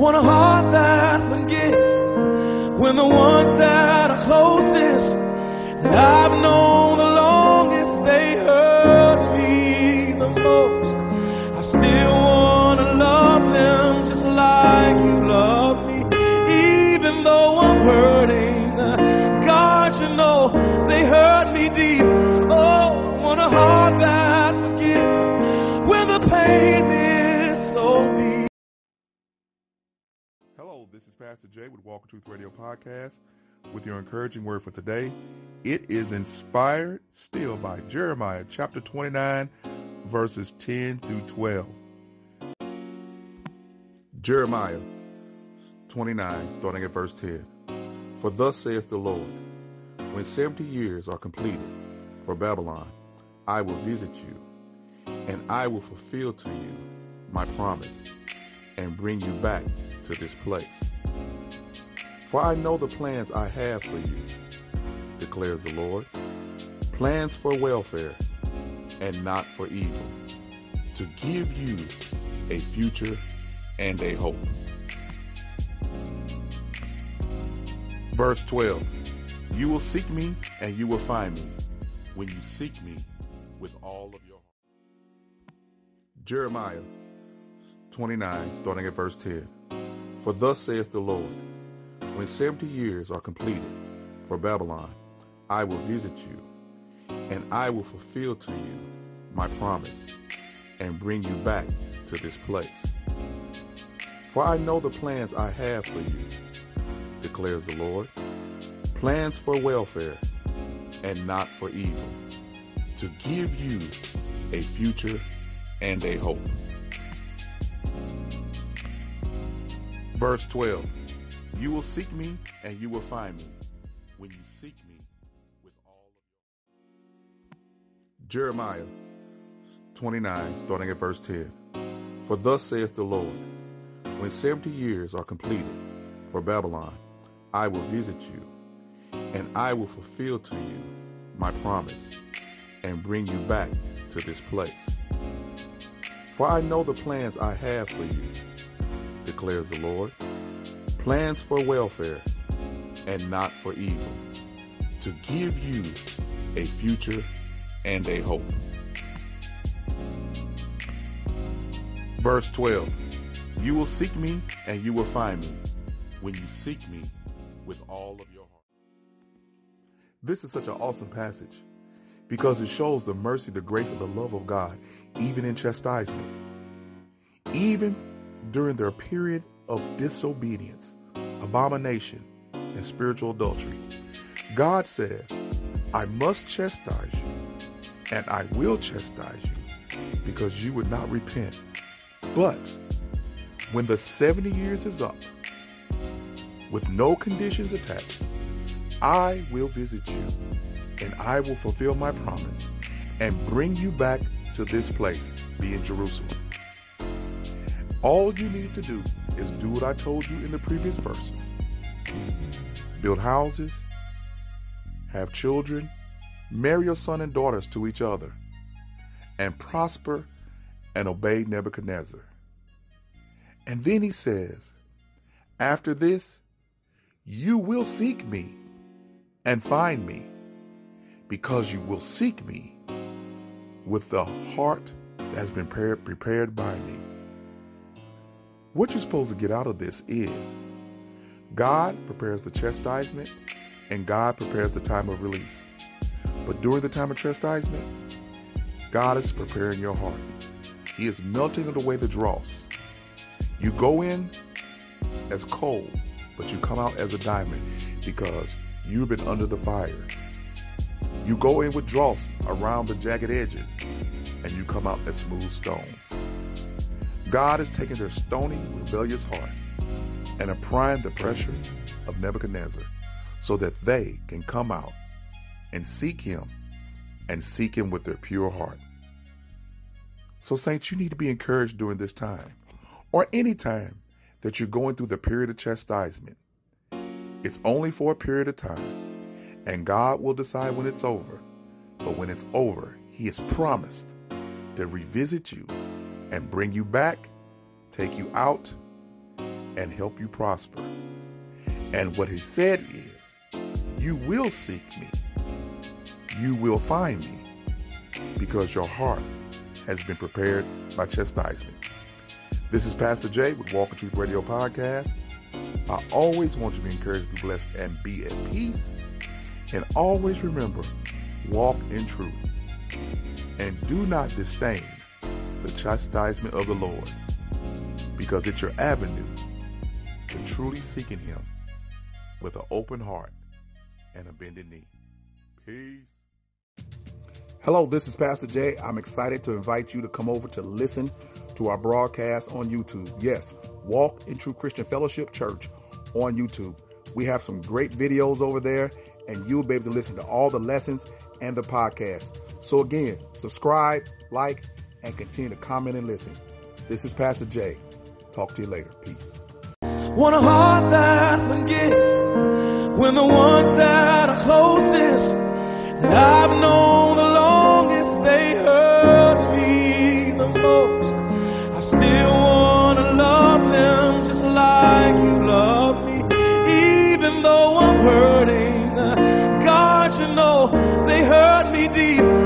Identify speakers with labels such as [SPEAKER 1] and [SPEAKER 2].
[SPEAKER 1] Want a heart that forgives when the ones that are closest that I've known the longest they hurt me the most. I still wanna love them just like you love me, even though I'm hurting. God, you know they hurt me deep. Oh, want a heart that
[SPEAKER 2] Pastor Jay with Walk in Truth Radio Podcast with your encouraging word for today. It is inspired still by Jeremiah chapter 29, verses 10 through 12. Jeremiah 29, starting at verse 10. For thus saith the Lord, when 70 years are completed for Babylon, I will visit you, and I will fulfill to you my promise, and bring you back to this place. For I know the plans I have for you, declares the Lord plans for welfare and not for evil, to give you a future and a hope. Verse 12 You will seek me and you will find me when you seek me with all of your heart. Jeremiah 29, starting at verse 10. For thus saith the Lord When seventy years are completed for Babylon, I will visit you, and I will fulfill to you my promise, and bring you back to this place. For I know the plans I have for you, declares the Lord plans for welfare and not for evil, to give you a future and a hope. Verse 12 You will seek me and you will find me when you seek me with all of your Jeremiah 29, starting at verse 10. For thus saith the Lord When seventy years are completed for Babylon, I will visit you, and I will fulfill to you my promise, and bring you back to this place. For I know the plans I have for you declares the Lord. Plans for welfare and not for evil, to give you a future and a hope. Verse 12 You will seek me and you will find me when you seek me with all of your heart. This is such an awesome passage because it shows the mercy, the grace, and the love of God, even in chastisement. Even during their period of disobedience, abomination, and spiritual adultery. God says, I must chastise you, and I will chastise you, because you would not repent. But when the 70 years is up, with no conditions attached, I will visit you, and I will fulfill my promise, and bring you back to this place, being Jerusalem. All you need to do is do what I told you in the previous verses build houses, have children, marry your son and daughters to each other, and prosper and obey Nebuchadnezzar. And then he says, After this, you will seek me and find me, because you will seek me with the heart that has been prepared by me. What you're supposed to get out of this is God prepares the chastisement and God prepares the time of release. But during the time of chastisement, God is preparing your heart. He is melting away the dross. You go in as cold, but you come out as a diamond because you've been under the fire. You go in with dross around the jagged edges, and you come out as smooth stones. God has taken their stony, rebellious heart and applying the pressure of Nebuchadnezzar so that they can come out and seek him and seek him with their pure heart. So, Saints, you need to be encouraged during this time or any time that you're going through the period of chastisement. It's only for a period of time, and God will decide when it's over. But when it's over, He has promised to revisit you and bring you back, take you out, and help you prosper. And what he said is, You will seek me, you will find me, because your heart has been prepared by chastisement. This is Pastor Jay with Walk Truth Radio Podcast. I always want you to be encouraged, be blessed, and be at peace. And always remember, walk in truth. And do not disdain the chastisement of the Lord, because it's your avenue to truly seeking Him with an open heart and a bended knee. Peace. Hello, this is Pastor Jay. I'm excited to invite you to come over to listen to our broadcast on YouTube. Yes, Walk in Truth Christian Fellowship Church on YouTube. We have some great videos over there, and you'll be able to listen to all the lessons and the podcast. So, again, subscribe, like, and continue to comment and listen. This is Pastor Jay. Talk to you later. Peace.
[SPEAKER 1] Want a heart that forgives when the ones that are closest that I've known the longest they hurt me the most. I still wanna love them just like you love me, even though I'm hurting. God, you know they hurt me deep.